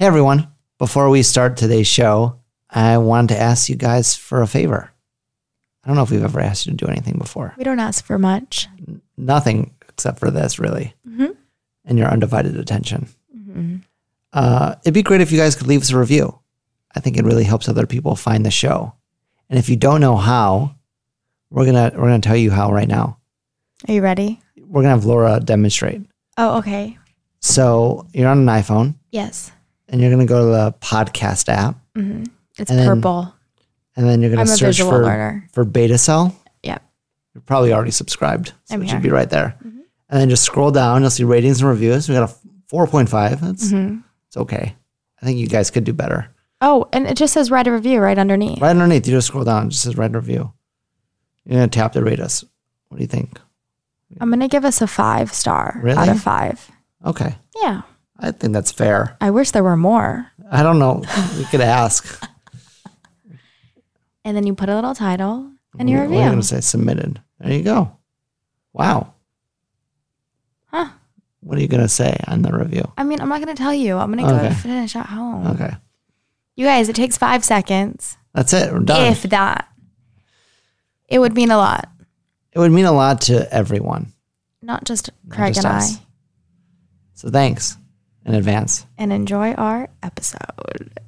Hey everyone, before we start today's show, I wanted to ask you guys for a favor. I don't know if we've ever asked you to do anything before. We don't ask for much. Nothing except for this, really, Mhm. and your undivided attention. Uh, it'd be great if you guys could leave us a review. I think it really helps other people find the show. And if you don't know how, we're gonna we're gonna tell you how right now. Are you ready? We're gonna have Laura demonstrate. Oh, okay. So you're on an iPhone, Yes. And you're gonna go to the podcast app, hmm It's And then purple. and then you're gonna search for learner. for Beta Cell. Yep. You're probably already subscribed, so I'm it here. should be right there. Mhm. And then just scroll down. You'll see ratings and reviews. We got a 4.5. That's hmm it's okay. I think you guys could do better. Oh, and it just says write a review right underneath. Right underneath, you just scroll down. It just says write a review. You're gonna tap to rate us. What do you think? I'm gonna give us a five star out of five. Okay, Yeah. I think that's fair. I wish there were more. I don't know. We could ask. And then you put a little title and your What are you review. gonna say? Submitted. There you go. Wow. Huh. What are you gonna say on the review? I mean, I'm not gonna tell you. I'm gonna go Okay. finish at home. Okay, You guys, it takes five seconds, that's it. We're done. if that. It would mean a lot, it would mean a lot to everyone. not just Not Craig just and us. I. So thanks in advance. And enjoy our episode.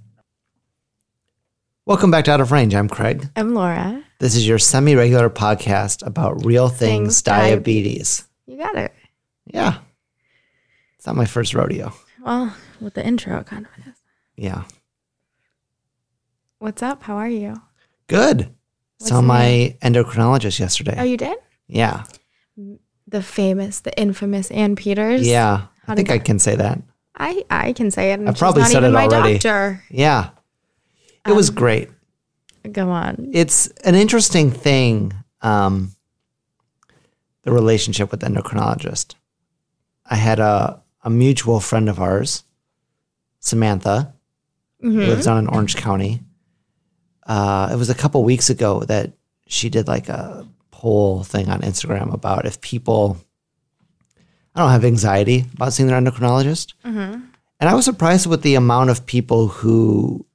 Welcome back to Out of Range. I'm Craig. I'm Laura. This is your semi-regular podcast about real things, Things diabetes. You got it. Yeah. It's not my first rodeo. Well, with the intro, it kind of is. Yeah. What's up? How are you? Good. What's Saw my endocrinologist yesterday. Oh, you did? yeah. The famous, the infamous Ann Peters. Yeah. I think I can say that. I, I can say it. I've probably not said even it my already. doctor. Yeah. It was Um, great. Go on. It's an interesting thing, um, the relationship with the endocrinologist. I had a, a mutual friend of ours, Samantha, who Mhm. lives down in Orange County. Uh, it was a couple weeks ago that she did like a poll thing on Instagram about if people, I don't have anxiety about seeing their endocrinologist. Mhm. And I was surprised with the amount of people who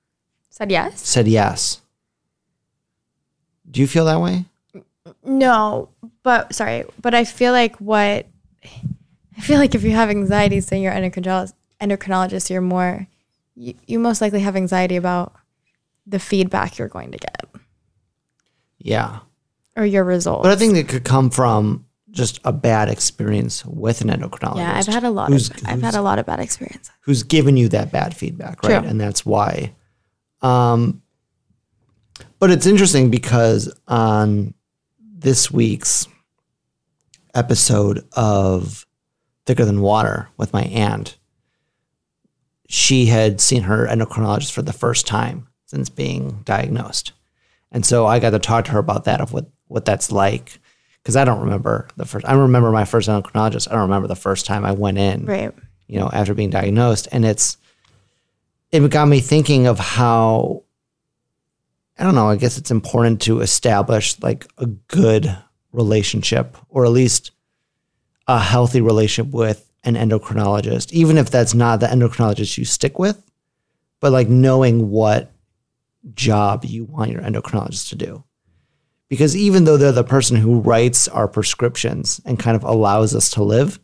Said yes? said yes. Do you feel that way? No, but sorry, but I feel like what I feel like if you have anxiety saying you're endocrinologist, endocrinologist, you're more you, you most likely have anxiety about the feedback you're going to get Yeah. or your results. But I think it could come from just a bad experience with an endocrinologist. yeah, I've had a lot who's, of I've had a lot of bad experiences. who's given you that bad feedback, right? True. And that's why. Um, but it's interesting because on this week's episode of Thicker Than Water with my aunt, she had seen her endocrinologist for the first time since being diagnosed. And so I got to talk to her about that of what, what that's like. Because I don't remember the first, I remember my first endocrinologist. I don't remember the first time I went in Right. you know, after being diagnosed. And it's, it got me thinking of how, I don't know, I guess it's important to establish like a good relationship or at least a healthy relationship with an endocrinologist, even if that's not the endocrinologist you stick with, but like knowing what job you want your endocrinologist to do. Because even though they're the person who writes our prescriptions and kind of allows us to live,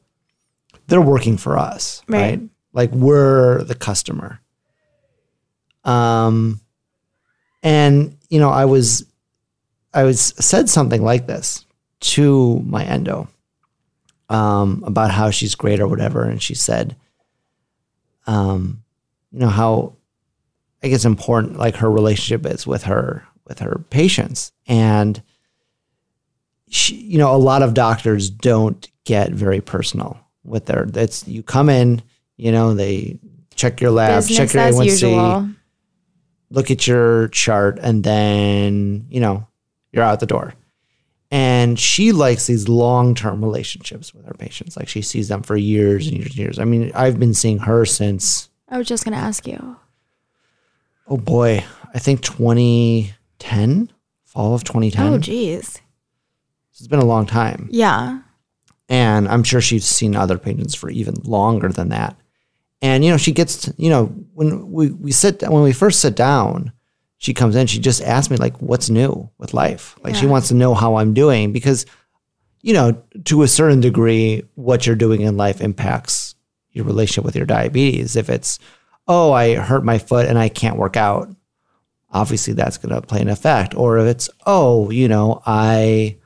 they're working for us, right? Right. Like we're the customer. Um, and you know, I was, I was said something like this to my endo, um, about how she's great or whatever, and she said, um, you know how, I guess important like her relationship is with her with her patients, and she, you know, a lot of doctors don't get very personal with their. It's you come in, you know, they check your labs, Business check your A1C, usual. look at your chart, and then you know you're out the door. And she likes these long term relationships with her patients. Like she sees them for years and years and years. I mean, I've been seeing her since I was just gonna ask you. oh boy, I think 2010, fall of 2010. Oh, geez. it's been a long time. Yeah. And I'm sure she's seen other patients for even longer than that. And, you know, she gets, you know, when we we sit when we first sit down, she comes in. She just asks me like, "What's new with life?" Like she wants to know how I'm doing because, you know, to a certain degree, what you're doing in life impacts your relationship with your diabetes. If it's, oh, I hurt my foot and I can't work out, obviously that's going to play an effect. Or if it's, oh, you know, I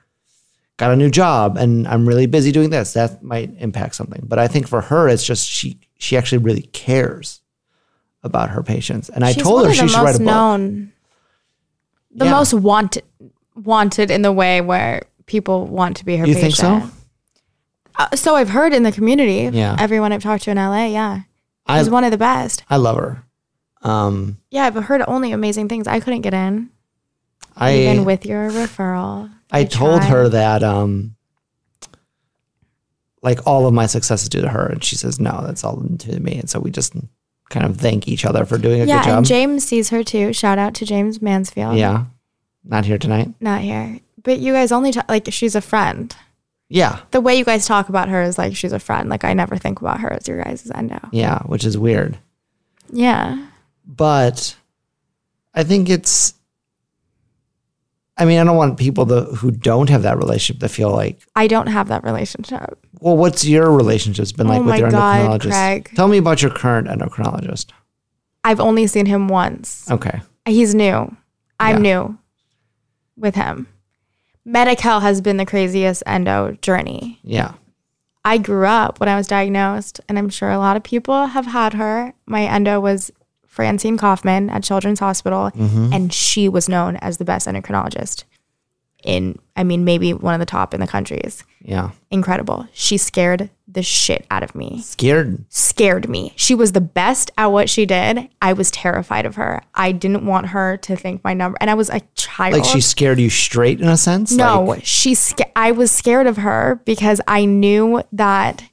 got a new job and I'm really busy doing this, that might impact something. But I think for her, it's just she she actually really cares about her patients. And I told her she should write a most book. known, the Yeah. most wanted, wanted in the way where people want to be her You patient. think so? Uh, so I've heard in the community. Yeah. Everyone I've talked to in LA, yeah, I one of the best. I love her. Um, Yeah, I've heard only amazing things. I couldn't get in, I even with your referral. I told tried. her that um like all of my success is due to her and she says no that's all due to me and so we just kind of thank each other for doing a Yeah, good job and James sees her too. Shout out to James Mansfield. yeah not here tonight not here. But you guys only talk like she's a friend. yeah The way you guys talk about her is like she's a friend. Like I never think about her as your guys' endo. yeah which is weird Yeah. But i think it's i mean i don't want people to, who don't have that relationship to feel like I don't have that relationship. well what's your relationships been like Oh with your God, endocrinologist Craig. tell me about your current endocrinologist I've only seen him once. okay He's new. I'm Yeah. new with him. Medi-Cal has been the craziest endo journey. yeah I grew up when I was diagnosed, and I'm sure a lot of people have had her. My endo was Francine Kaufman at Children's Hospital, Mm-hmm. and she was known as the best endocrinologist in, I mean, maybe one of the top in the countries. yeah Incredible. She scared the shit out of me. scared Scared me. She was the best at what she did. I was terrified of her. I didn't want her to think my number, and I was a child. like she scared you straight in a sense No, Like- she. Sca- I was scared of her because I knew that.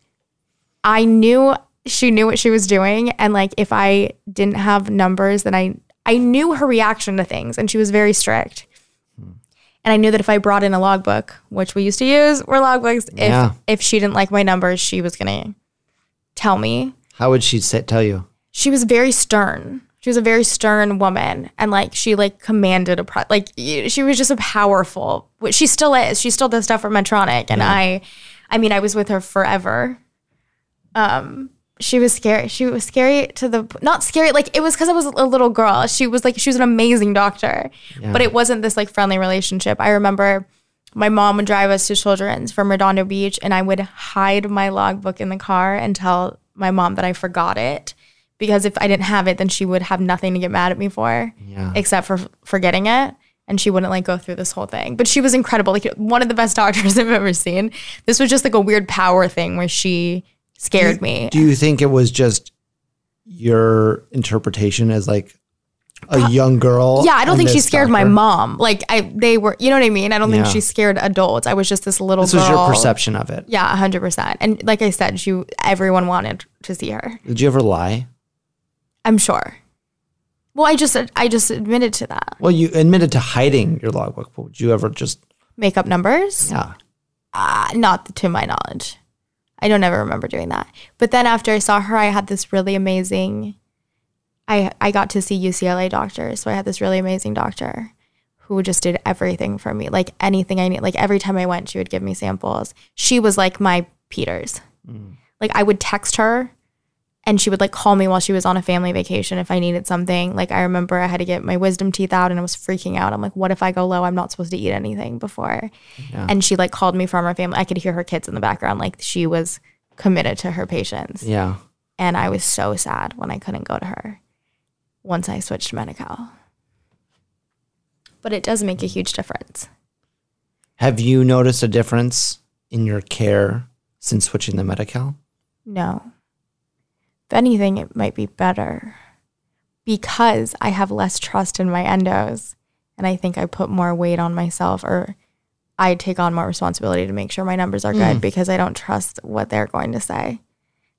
I knew she knew what she was doing, and like if I didn't have numbers, then I I knew her reaction to things, and she was very strict. And I knew that if I brought in a logbook, which we used to use, were logbooks. If Yeah. if she didn't like my numbers, she was gonna tell me How would she say, tell you? she was very stern. She was a very stern woman, and like she like commanded a pro- like she was just a powerful. Which she still is. She still does stuff for Medtronic, and I, I mean, I was with her forever. Um, she was scary. She was scary to the not scary like it was because I was a little girl. She was like she was an amazing doctor, but it wasn't this like friendly relationship. I remember my mom would drive us to Children's from Redondo Beach, and I would hide my logbook in the car and tell my mom that I forgot it because if I didn't have it, then she would have nothing to get mad at me for, Yeah. except for forgetting it. And she wouldn't like go through this whole thing. But she was incredible, like one of the best doctors I've ever seen. This was just like a weird power thing where she scared me. Do you think it was just your interpretation as like a young girl? Yeah, I don't think she scared my mom. Like I, they were, you know what I mean. I don't think she scared adults. I was just this little This girl. was your perception of it. Yeah, hundred percent. And like I said, she everyone wanted to see her. Did you ever lie? I'm sure. Well, I just I just admitted to that. Well, you admitted to hiding your logbook, but would you ever just, Make up numbers? yeah. Uh, not to my knowledge. I don't ever remember doing that. But then after I saw her, I had this really amazing. I I got to see UCLA doctors, so I had this really amazing doctor who just did everything for me, like anything I need. Like every time I went, she would give me samples. She was like my Peters. Mm. Like I would text her, and she would like call me while she was on a family vacation if I needed something. Like I remember I had to get my wisdom teeth out, and I was freaking out. I'm like, what if I go low? I'm not supposed to eat anything before. Yeah. And she like called me from her family. I could hear her kids in the background. Like she was committed to her patients. Yeah. And I was so sad when I couldn't go to her once I switched to Medi-Cal. But it does make a huge difference. Have you noticed a difference in your care since switching to Medi-Cal? No. If anything, it might be better because I have less trust in my endos. And I think I put more weight on myself or I take on more responsibility to make sure my numbers are good mm. because I don't trust what they're going to say.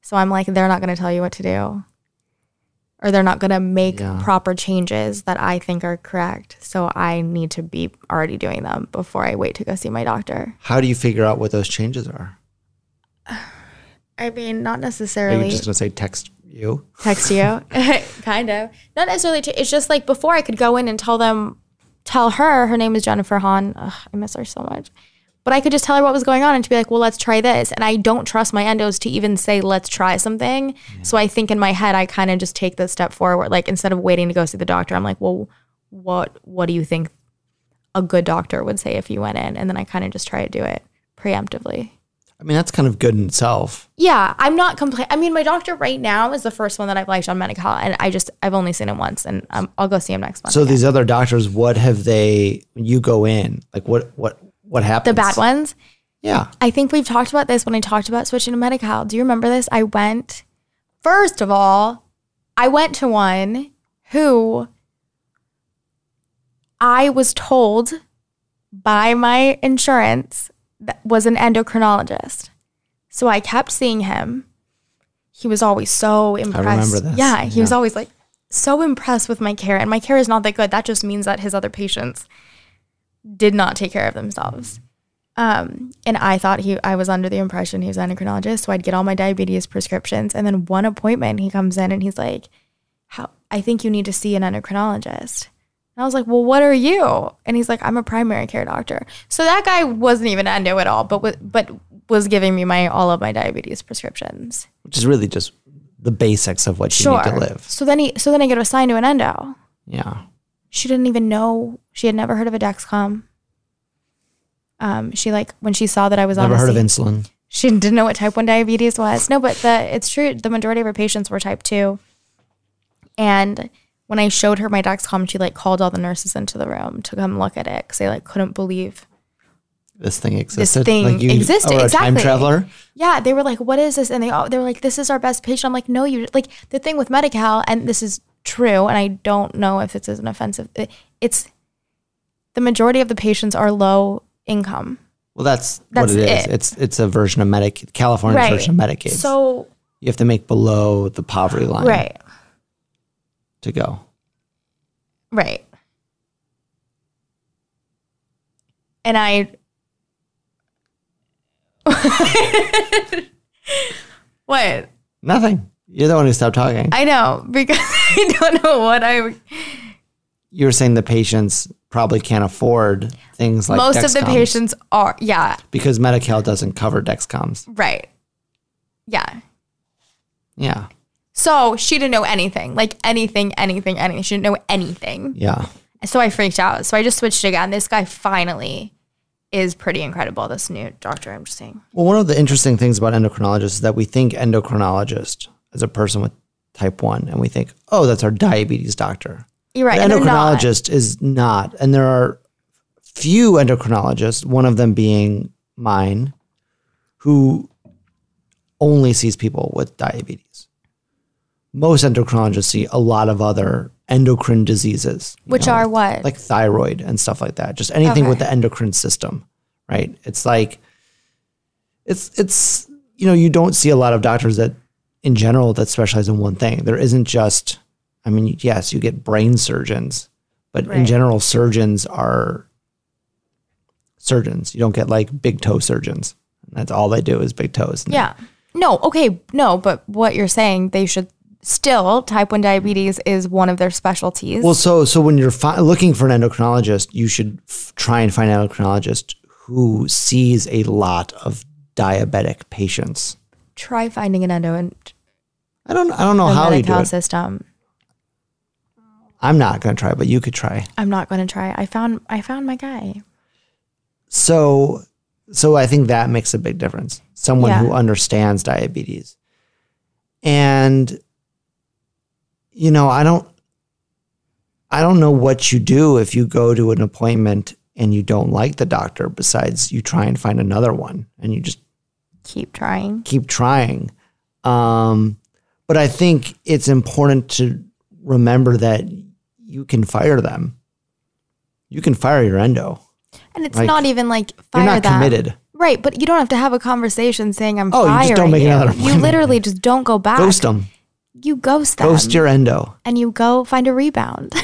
So I'm like, they're not going to tell you what to do. Or they're not going to make Yeah. proper changes that I think are correct. So I need to be already doing them before I wait to go see my doctor. How do you figure out what those changes are? I mean, not necessarily. Are you just to say text You? text you? Kind of. Not necessarily ch- it's just like before i could go in and tell them tell her her name is jennifer hahn. Ugh, i miss her so much. But i could just tell her what was going on and to be like well let's try this. And i don't trust my endos to even say let's try something. So i think in my head i kind of just take this step forward like instead of waiting to go see the doctor i'm like well what what do you think a good doctor would say if you went in? And then i kind of just try to do it preemptively I mean, that's kind of good in itself. yeah, I'm not complaining. I mean, my doctor right now is the first one that I've liked on Medi-Cal, and I just I've only seen him once, and um, I'll go see him next month. So again. these other doctors, what have they? When you go in, like what what what happens? the bad ones. Yeah. I think we've talked about this when I talked about switching to Medi-Cal. Do you remember this? I went first of all, I went to one who I was told by my insurance was an endocrinologist. So I kept seeing him. He was always so impressed. remember this. Yeah, he was always like so impressed with my care. And my care is not that good. That just means that his other patients did not take care of themselves. Um, and I thought he, I was under the impression he was an endocrinologist. So I'd get all my diabetes prescriptions. And then one appointment, he comes in and he's like, how, I think you need to see an endocrinologist. And I was like, well, what are you? And he's like, I'm a primary care doctor. So that guy wasn't even endo at all, but, wa- but was giving me my, all of my diabetes prescriptions. Which is really just the basics of what you need to live. So then he, so then I get assigned to an endo. Yeah. she didn't even know she had never heard of a Dexcom. Um, she like when she saw that I was Never on heard of insulin. she didn't know what type one diabetes was. No, but the it's true. The majority of her patients were type two. And when I showed her my Dexcom, she like called all the nurses into the room to come look at it because they like couldn't believe. This thing existed. This thing like you existed, are a time traveler. Yeah, they were like, "What is this?" And they all they were like, "This is our best patient." I'm like, "No, you like the thing with Medi-Cal, and this is true, and I don't know if this is an offensive. it- It's the majority of the patients are low income, Well, that's, That's what it is. it. It's it's a version of Medicaid, California Right. version of Medicaid. So you have to make below the poverty line right, to go. right, and I. what? Nothing. You're the one who stopped talking. I know because I don't know what I you were saying the patients probably can't afford things like most of the patients are yeah because Medi-Cal doesn't cover Dexcoms. right yeah Yeah. So she didn't know anything like anything anything anything she didn't know anything Yeah. so i freaked out so i just switched again this guy finally is pretty incredible this new doctor i'm just saying Well, one of the interesting things about endocrinologists is that we think endocrinologist as a person with type 1 and we think, "Oh, that's our diabetes doctor." you're right But and they're not. endocrinologist is not. And there are few endocrinologists, one of them being mine, who only sees people with diabetes. Most endocrinologists see a lot of other endocrine diseases, which know, are what like thyroid and stuff like that. Just anything with the endocrine system, right? It's like it's it's you know, you don't see a lot of doctors that in general that specialize in one thing. There isn't just I mean, yes, you get brain surgeons, but in general surgeons are surgeons. You don't get like big toe surgeons. That's all they do is big toes. yeah no okay no but what you're saying they should still type 1 diabetes is one of their specialties Well, so so when you're fi- looking for an endocrinologist, you should f- try and find an endocrinologist who sees a lot of diabetic patients. try finding an endo and I don't I don't know how you do it. system I'm not going to try, but you could try. I'm not going to try. I found I found my guy. So so I think that makes a big difference. Someone Yeah. who understands diabetes. And you know, I don't I don't know what you do if you go to an appointment and you don't like the doctor besides you try and find another one and you just Keep trying. keep trying. Um, but I think it's important to remember that you can fire them. You can fire your endo. And it's Like, not even like fire You're not them. committed. Right, but you don't have to have a conversation saying I'm fired. Oh, you just don't make you. another You literally just don't go back. Ghost them. You ghost them. Ghost your endo. and you go find a rebound.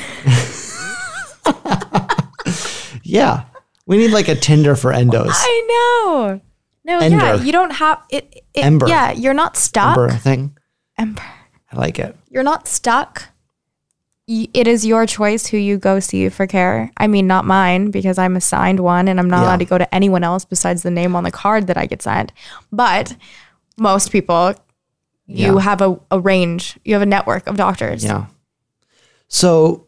Yeah. We need like a Tinder for endos. I know. No, yeah, you don't have it. it Ember. Yeah, you're not stuck. Ember thing? Ember. I like it. You're not stuck. It is your choice who you go see for care. I mean, not mine because I'm assigned one and I'm not Yeah. allowed to go to anyone else besides the name on the card that I get signed. But most people, you Yeah. have a, a range, you have a network of doctors. Yeah. So,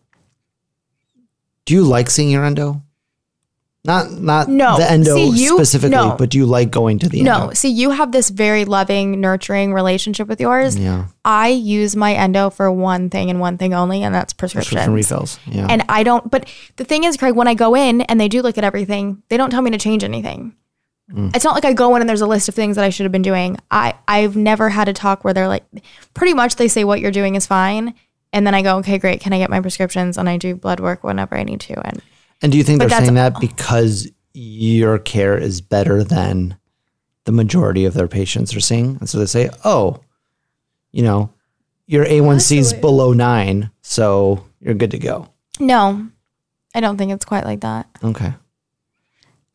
do you like seeing your endo? Not not No. the endo See, you- specifically, no. but do you like going to the No, endo? No. See, you have this very loving, nurturing relationship with yours. Yeah. I use my endo for one thing and one thing only, and that's prescriptions. Prescription refills. Yeah. And I don't, but the thing is, Craig, when I go in and they do look at everything, they don't tell me to change anything. Mm. It's not like I go in and there's a list of things that I should have been doing. I, I've never had a talk where they're like, pretty much they say what you're doing is fine. And then I go, okay, great. Can I get my prescriptions? And I do blood work whenever I need to. And And do you think they're that's- saying that because your care is better than the majority of their patients are seeing? And so they say, oh, you know, your A1C is below nine, so you're good to go. no, I don't think it's quite like that. Okay.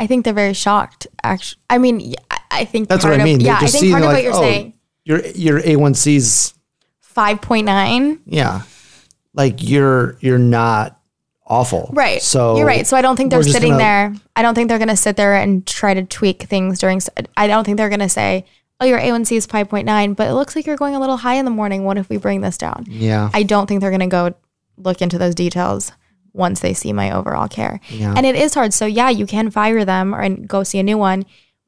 I think they're very shocked. Actually, I mean, I think That's part what I of- mean. They yeah, I think part of like, what you're oh, saying, Your your A1C's five point nine. yeah. Like you're you're not awful. Right. So you're right. So I don't think they're sitting gonna- there. I don't think they're going to sit there and try to tweak things during. I don't think they're going to say, "Oh, your A1C is 5.9, but it looks like you're going a little high in the morning. What if we bring this down?" Yeah. I don't think they're going to go look into those details once they see my overall care. Yeah. And it is hard. So yeah, you can fire them or and go see a new one.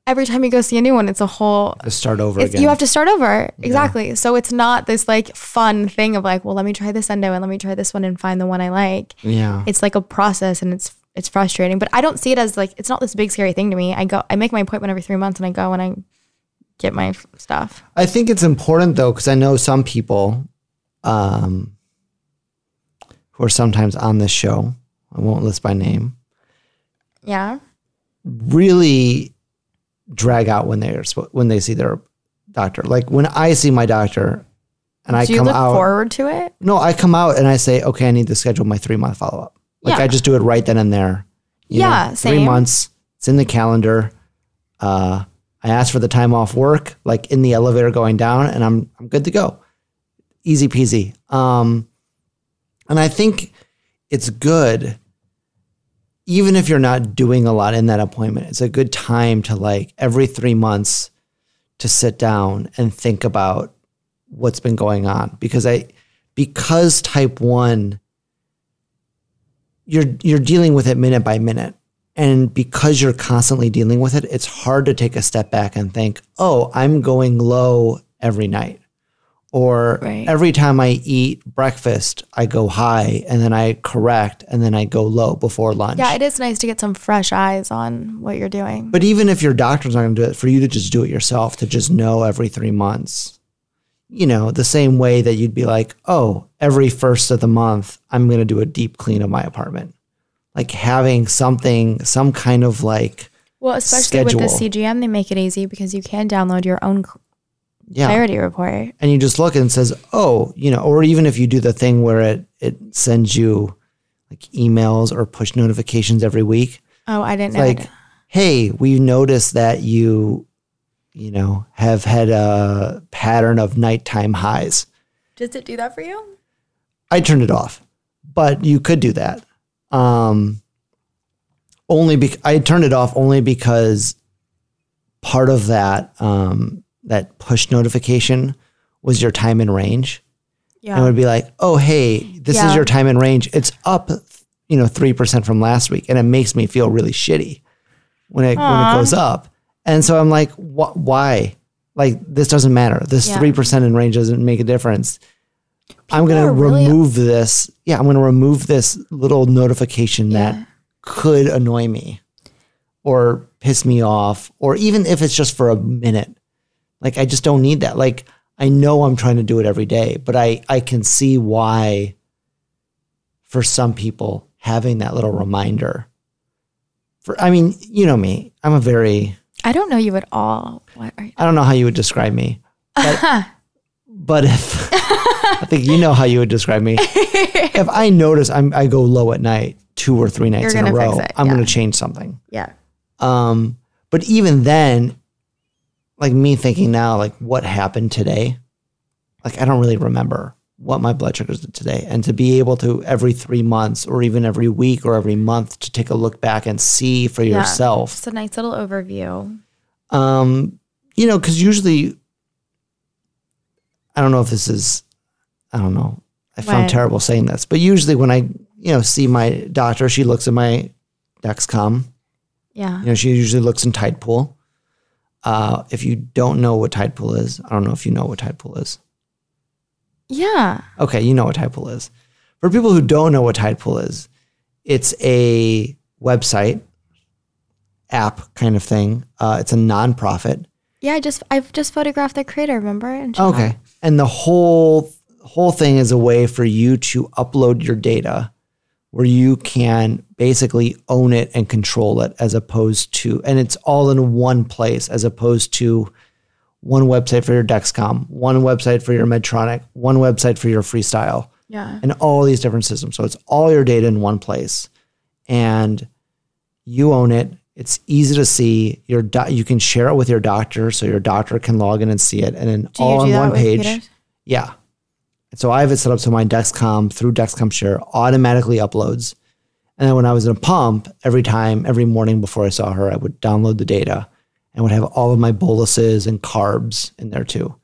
Every time you go see a new one, it's a whole to start over again. you have to start over. Exactly. So it's not this like fun thing of like, well, let me try this endo and let me try this one and find the one I like yeah. it's like a process and it's it's frustrating but i don't see it as like it's not this big scary thing to me i go i make my appointment every three months and i go and i get my stuff I think it's important though, because I know some people um, are sometimes on this show. I won't list by name. yeah Really drag out when they're when they see their doctor. Like when I see my doctor, and I do you come look out. forward to it No, I come out and I say, okay, I need to schedule my three month follow up. Like Yeah. I just do it right then and there. You Yeah, three same. months. It's in the calendar. Uh, I ask for the time off work, like in the elevator going down, and I'm I'm good to go. Easy peasy. Um, and I think it's good, even if you're not doing a lot in that appointment. It's a good time to like every three months to sit down and think about what's been going on because I because type 1 you're you're dealing with it minute by minute and because you're constantly dealing with it it's hard to take a step back and think oh I'm going low every night or Right. every time I eat breakfast I go high and then I correct and then I go low before lunch yeah it is nice to get some fresh eyes on what you're doing but even if your doctor's not going to do it, for you to just do it yourself, to just know every three months, you know, the same way that you'd be like, oh, every first of the month, I'm going to do a deep clean of my apartment. Like having something, some kind of like, well especially with the cgm they make it easy because you can download your own yeah. clarity report And you just look and it says, oh, you know, or even if you do the thing where it, it sends you like emails or push notifications every week, oh i didn't know like, that. hey, we noticed that you, you know, have had a pattern of nighttime highs. does it do that for you I turned it off, but you could do that. Um, only be- I turned it off only because part of that um, that push notification was your time in range. Yeah. And it would be like, oh, hey, this is your time in range. It's up, you know, 3% from last week. And it makes me feel really shitty when it, when it goes up. And so I'm like, wh- why? Like, this doesn't matter. This Yeah. 3% in range doesn't make a difference. I'm going to are really- remove this. Yeah, I'm going to remove this little notification Yeah. that could annoy me or piss me off, or even if it's just for a minute. Like, I just don't need that. Like, I know I'm trying to do it every day, but I, I can see why for some people having that little reminder. For I mean, you know me. I'm a very i don't know you at all what are you I don't know how you would describe me. But, but if I think you know how you would describe me. If I notice I'm I go low at night two or three nights You're in a row, it, I'm gonna change something. yeah Um, but even then, like me thinking now, like what happened today? like I don't really remember what my blood sugars did today. And to be able to every three months or even every week or every month to take a look back and see for Yeah. yourself. Just a nice little overview. Um, you know, because usually, I don't know if this is, I don't know. I found What? terrible saying this, but usually when I, you know, see my doctor, she looks at my Dexcom. Yeah. You know, she usually looks in Tidepool. Uh, if you don't know what Tidepool is, I don't know if you know what Tidepool is. Yeah. Okay, you know what Tidepool is. For people who don't know what Tidepool is, it's a website, app kind of thing. Uh, it's a nonprofit. Yeah, I just I've just photographed the creator, remember? And Okay. And the whole whole thing is a way for you to upload your data where you can basically own it and control it as opposed to and it's all in one place as opposed to one website for your Dexcom, one website for your Medtronic, one website for your Freestyle Yeah. and all these different systems. So it's all your data in one place, and you own it. It's easy to see. Your do- you can share it with your doctor, so your doctor can log in and see it, and then Do all on one page. Yeah. So I have it set up so my Dexcom through Dexcom Share automatically uploads. And then when I was in a pump, every time, every morning before I saw her, I would download the data and would have all of my boluses and carbs in there too.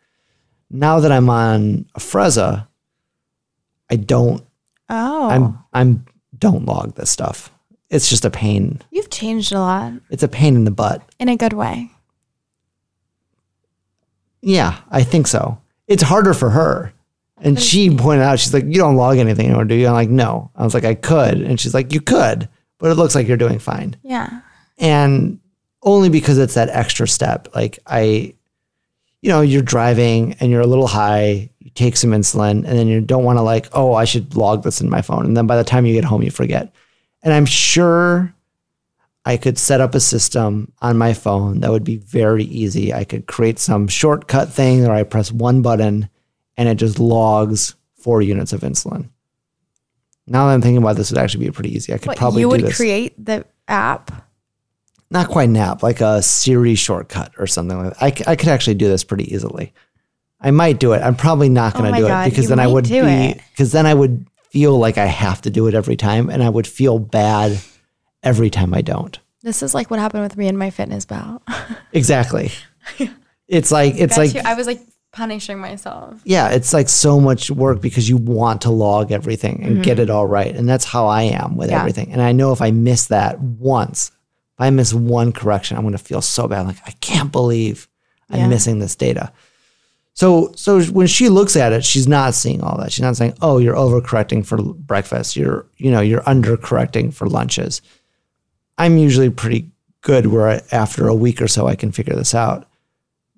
Now that I'm on Afrezza, I don't Oh. I'm I'm don't log this stuff. It's just a pain. You've changed a lot It's a pain in the butt. in a good way. Yeah, I think so. It's harder for her. And she pointed out, she's like, You don't log anything anymore, do you? I'm like, No. I was like, I could. And she's like, You could, but it looks like you're doing fine. Yeah. And only because it's that extra step. Like, I, you know, you're driving and you're a little high, you take some insulin, and then you don't want to, like, oh, I should log this in my phone. And then by the time you get home, you forget. And I'm sure I could set up a system on my phone that would be very easy. I could create some shortcut thing where I press one button and it just logs four units of insulin. Now that I'm thinking about this, it would actually be pretty easy. I could What, probably you would create the app. Not quite an app, like a Siri shortcut or something like that. I, I could actually do this pretty easily. I might do it. I'm probably not Oh going to my do God, it because then I would be because then I would feel like I have to do it every time, and I would feel bad every time I don't. This is like what happened with me and my fitness bout. Exactly. it's like it's like I was like punishing myself. yeah, it's like so much work because you want to log everything and get it all right. And that's how I am with Mm-hmm. Yeah. everything. And I know if I miss that once, if I miss one correction, I'm going to feel so bad. Like, I can't believe I'm Yeah. missing this data. So, so when she looks at it, she's not seeing all that. She's not saying, "Oh, you're overcorrecting for breakfast. You're, you know, you're undercorrecting for lunches." I'm usually pretty good where I, after a week or so I can figure this out.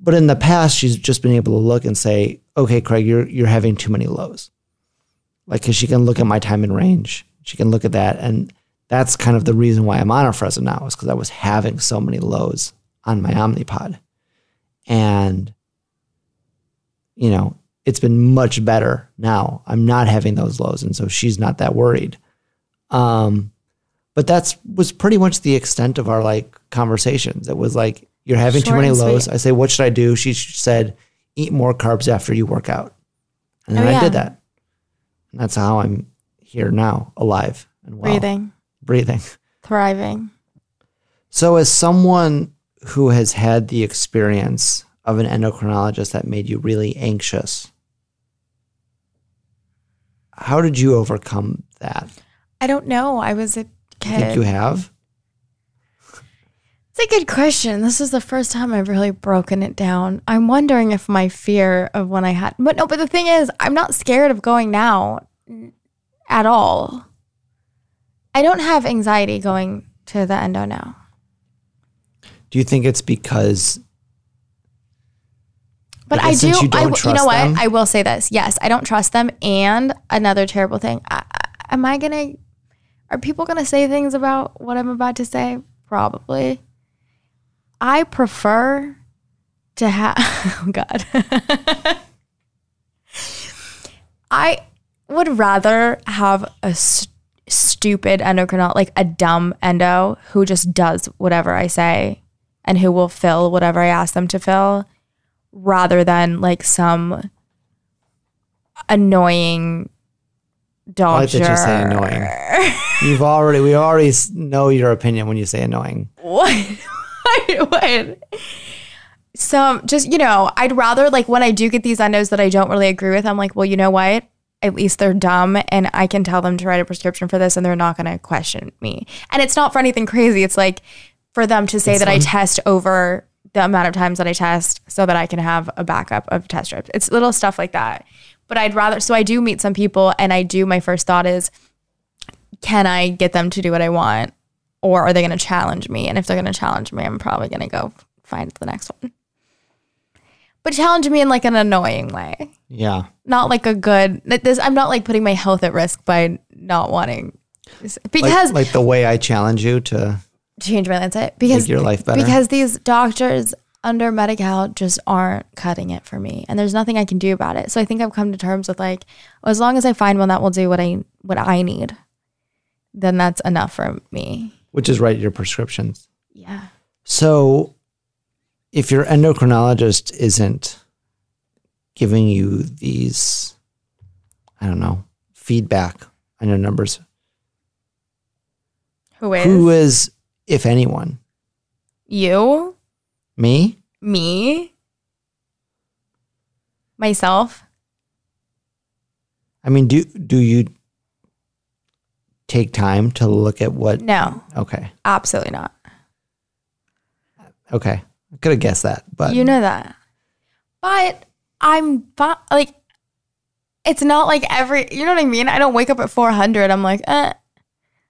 But in the past, she's just been able to look and say, "Okay, Craig, you're you're having too many lows." Like, cause she can look at my time in range. She can look at that, and that's kind of the reason why I'm on Afrezza now is because I was having so many lows on my Omnipod, and you know it's been much better now. I'm not having those lows, and so she's not that worried. Um, but that's was pretty much the extent of our like conversations. It was like you're having too many and sweet. lows. I say, what should I do? She said, eat more carbs after you work out, and then Oh, I yeah. did that. And that's how I'm here now, alive and well, Breathing, breathing. thriving. So, as someone who has had the experience of an endocrinologist that made you really anxious, how did you overcome that? I don't know. I was a I think kid. you have. It's a good question. This is the first time I've really broken it down. I'm wondering if my fear of when I had, but no, but the thing is, I'm not scared of going now at all. I don't have anxiety going to the endo now. Do you think it's because But I I, do. you I you know what? them? I will say this. Yes, I don't trust them. And another terrible thing. I, I, am I gonna? Are people gonna say things about what I'm about to say? Probably. I prefer to have. Oh God. I would rather have a st- stupid endocrinologist, like a dumb endo who just does whatever I say and who will fill whatever I ask them to fill rather than like some annoying I doctor. like that you say annoying. You've already, we already know your opinion when you say annoying. What? What? What? So just you know, I'd rather like when I do get these endos that I don't really agree with, I'm like, well, you know what? At least they're dumb, and I can tell them to write a prescription for this, and they're not going to question me. And it's not for anything crazy. It's like for them to say that I test over the amount of times that I test, so that I can have a backup of test strips. It's little stuff like that. But I'd rather. So I do meet some people, and I do. My first thought is, can I get them to do what I want? Or are they going to challenge me? And if they're going to challenge me, I'm probably going to go find the next one. But challenge me in like an annoying way, Yeah. not like a good. This I'm not like putting my health at risk by not wanting because like the way I challenge you to change my lancet because make your life better. because these doctors under Medi-Cal just aren't cutting it for me, and there's nothing I can do about it. So I think I've come to terms with like, as long as I find one that will do what I what I need, then that's enough for me. Which is write your prescriptions. Yeah. So if your endocrinologist isn't giving you these, I don't know, feedback on your numbers, Who is who is, if anyone, you? me? Me? Myself? I mean, do do you take time to look at what? No, Okay, absolutely not. okay, I could have guessed that, but You know that. But I'm like, it's not like every, you know what I mean? I don't wake up at 400. I'm like, eh.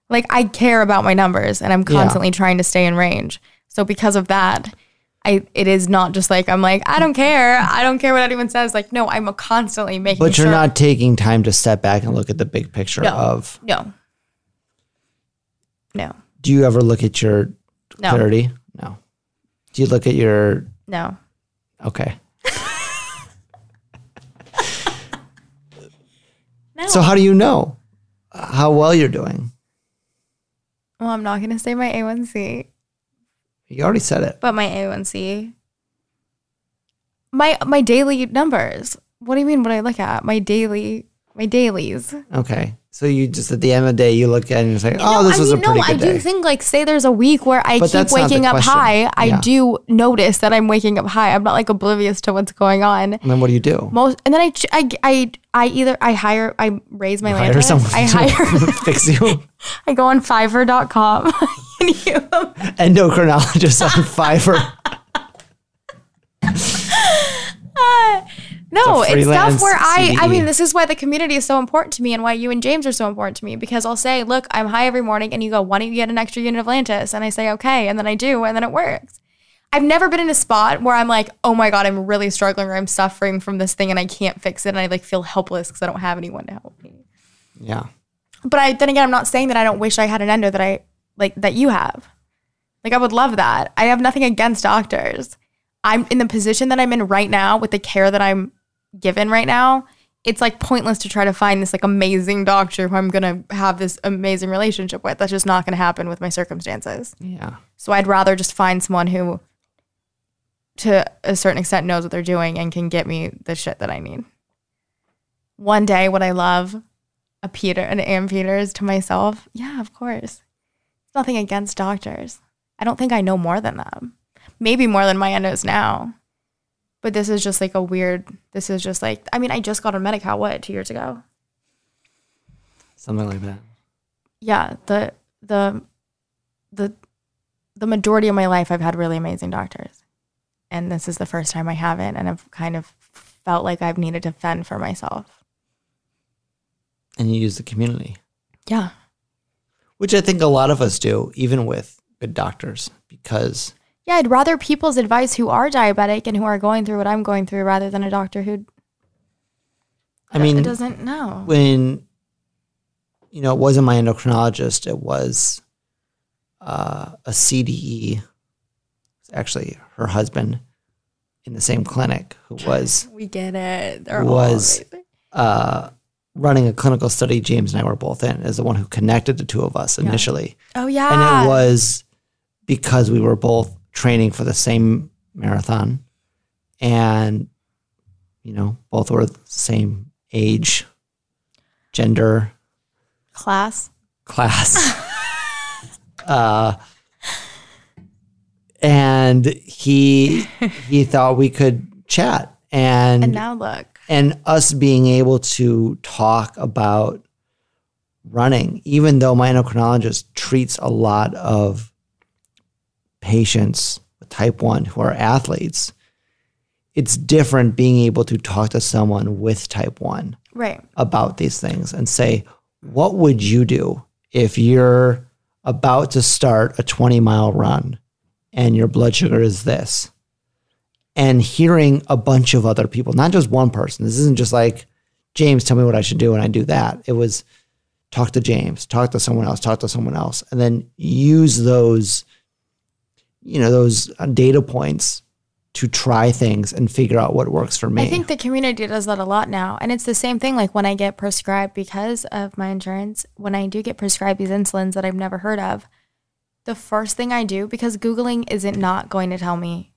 Like, I care about my numbers and I'm Yeah. constantly trying to stay in range. So, because of that, I, it is not just like I'm like I don't care I don't care what anyone says like no I'm constantly making but you're sure not taking time to step back and look at the big picture No. of. no no Do you ever look at your No. clarity? No. Do you look at your no okay? no So how do you know how well you're doing? well I'm not gonna say my A1C You already said it. But my A1C, my my daily numbers. What do you mean? What I look at? My daily, my dailies. Okay. So you just at the end of the day you look at it and you say, No, "Oh, this I was mean, a pretty no, good I day." do think like say there's a week where I But keep that's not the waking up question. high. I Yeah. do notice that I'm waking up high. I'm not like oblivious to what's going on. and then what do you do? Most and then I I I, I either I hire I raise my Hire someone I to hire fix you. I go on Fiverr.com. and you Endocrinologist on Fiverr. Uh, No, It's stuff where I I mean this is why the community is so important to me and why you and James are so important to me because I'll say, "Look, I'm high every morning." And you go, "Why don't you get an extra unit of Lantus?" And I say, "Okay." And then I do, and then it works. I've never been in a spot where I'm like, "Oh my god, I'm really struggling or I'm suffering from this thing and I can't fix it." And I like feel helpless cuz I don't have anyone to help me. Yeah. But I then again, I'm not saying that I don't wish I had an endo that I like that you have. Like I would love that. I have nothing against doctors. I'm in the position that I'm in right now with the care that I'm given right now. It's like pointless to try to find this like amazing doctor who I'm gonna have this amazing relationship with. That's just not gonna happen with my circumstances. Yeah. So I'd rather just find someone who, to a certain extent, knows what they're doing and can get me the shit that I need. One day, would I love a Peter, an Ann Peters to myself? Yeah, of course. It's nothing against doctors. I don't think I know more than them. Maybe more than my endos now. But this is just like a weird. This is just like. I mean, I just got on Medi-Cal what two years ago. Something like that. yeah, the the the the majority of my life I've had really amazing doctors. And this is the first time I haven't and I've kind of felt like I've needed to fend for myself. And you use the community, Yeah. which I think a lot of us do, even with good doctors, because Yeah, I'd rather people's advice who are diabetic and who are going through what I'm going through rather than a doctor who I mean, doesn't know. when you know it wasn't my endocrinologist it was uh, a cde It's actually her husband in the same clinic who was We get it. They're Was- uh, running a clinical study james and i were both in as the one who connected the two of us initially Oh yeah. and it was because we were both training for the same marathon and you know both were the same age, gender, Class. class. uh, and he he thought we could chat and And now look. and us being able to talk about running, even though my endocrinologist treats a lot of patients with type 1 who are athletes, it's different being able to talk to someone with type 1 Right. about these things and say, what would you do if you're about to start a 20 mile run and your blood sugar is this? And hearing a bunch of other people, not just one person. This isn't just like, James, tell me what I should do and I do that. It was talk to James, talk to someone else, talk to someone else, and then use those, you know, those uh, data points to try things and figure out what works for me. I think the community does that a lot now. And it's the same thing like when I get prescribed because of my insurance, when I do get prescribed these insulins that I've never heard of, the first thing I do, because Googling isn't not going to tell me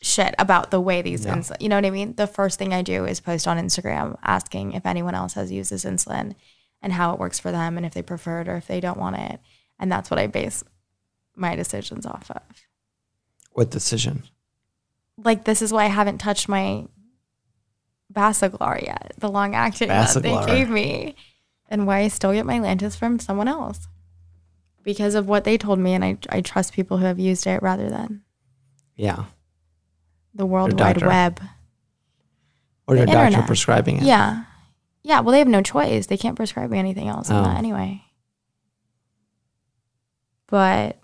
shit about the way these insulin, you know what I mean? The first thing I do is post on Instagram asking if anyone else has used this insulin and how it works for them and if they prefer it or if they don't want it. And that's what I base my decisions off of. what decision? like this is why I haven't touched my Basaglar yet, the long acting that they gave me, and why I still get my Lantus from someone else because of what they told me, and I I trust people who have used it rather than Yeah. the World Wide. Web. Or your The doctor internet. prescribing it. Yeah, yeah. Well, they have no choice; they can't prescribe me anything else Oh. anyway. But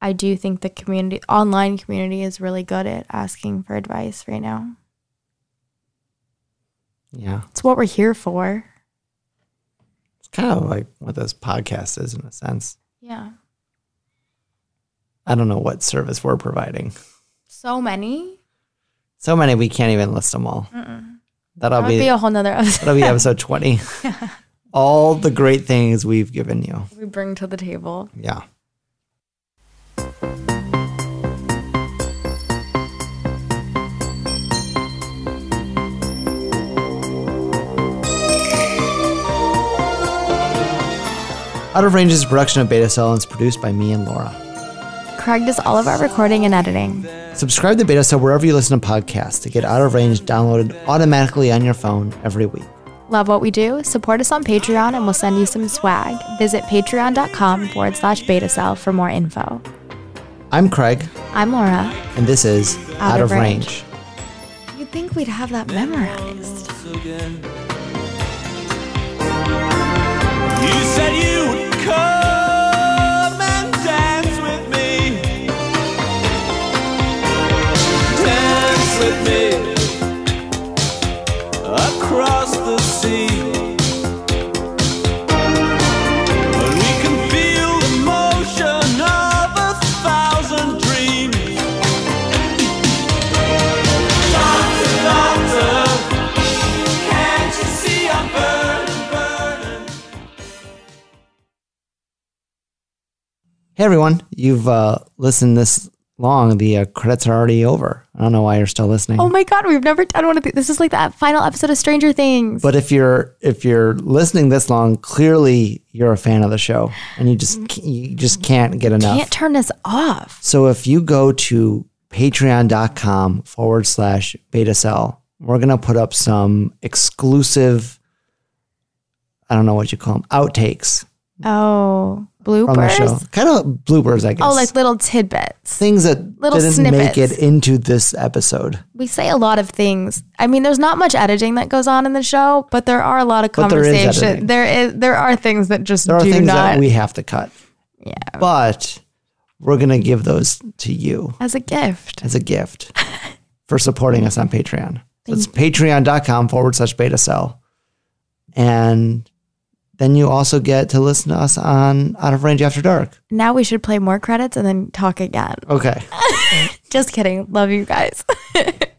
I do think the community, online community, is really good at asking for advice right now. Yeah. It's what we're here for. It's kind of like what this podcast is in a sense. Yeah. I don't know what service we're providing. So many. So many we can't even list them all. That'll That be, be a whole nother episode that'll be episode 20. All the great things we've given you. we bring to the table. Yeah. Out of Range is a production of Beta Cell and it's produced by me and Laura. Craig does all of our recording and editing. Subscribe to Beta Cell wherever you listen to podcasts to get Out of Range downloaded automatically on your phone every week. Love what we do? Support us on Patreon and we'll send you some swag. Visit patreon.com forward slash beta cell for more info. I'm Craig, I'm Laura. and this is Out, of range. Range. You'd think we'd have that memorized. You Hey everyone, you've uh, listened this long. The uh, credits are already over. I don't know why you're still listening. Oh my god, we've never done one of these. This is like that final episode of Stranger Things. But if you're if you're listening this long, clearly you're a fan of the show, and you just you just can't get enough. You can't turn this off. So if you go to patreon.com forward slash beta cell, we're going to put up some exclusive, I don't know what you call them, outtakes Oh, from the show. bloopers. Kind of bloopers, I oh, guess. Oh, like little tidbits. things that little didn't snippets. make it into this episode. We say a lot of things. I mean, there's not much editing that goes on in the show, but there are a lot of But there is. There is there are things that just There are do things not. that we have to cut, yeah, but we're going to give those to you as a gift. as a gift for supporting us on Patreon. It's patreon.com forward slash beta cell. And then you also get to listen to us on Out of Range After Dark. Now we should play more credits and then talk again. Okay. Just kidding. Love you guys.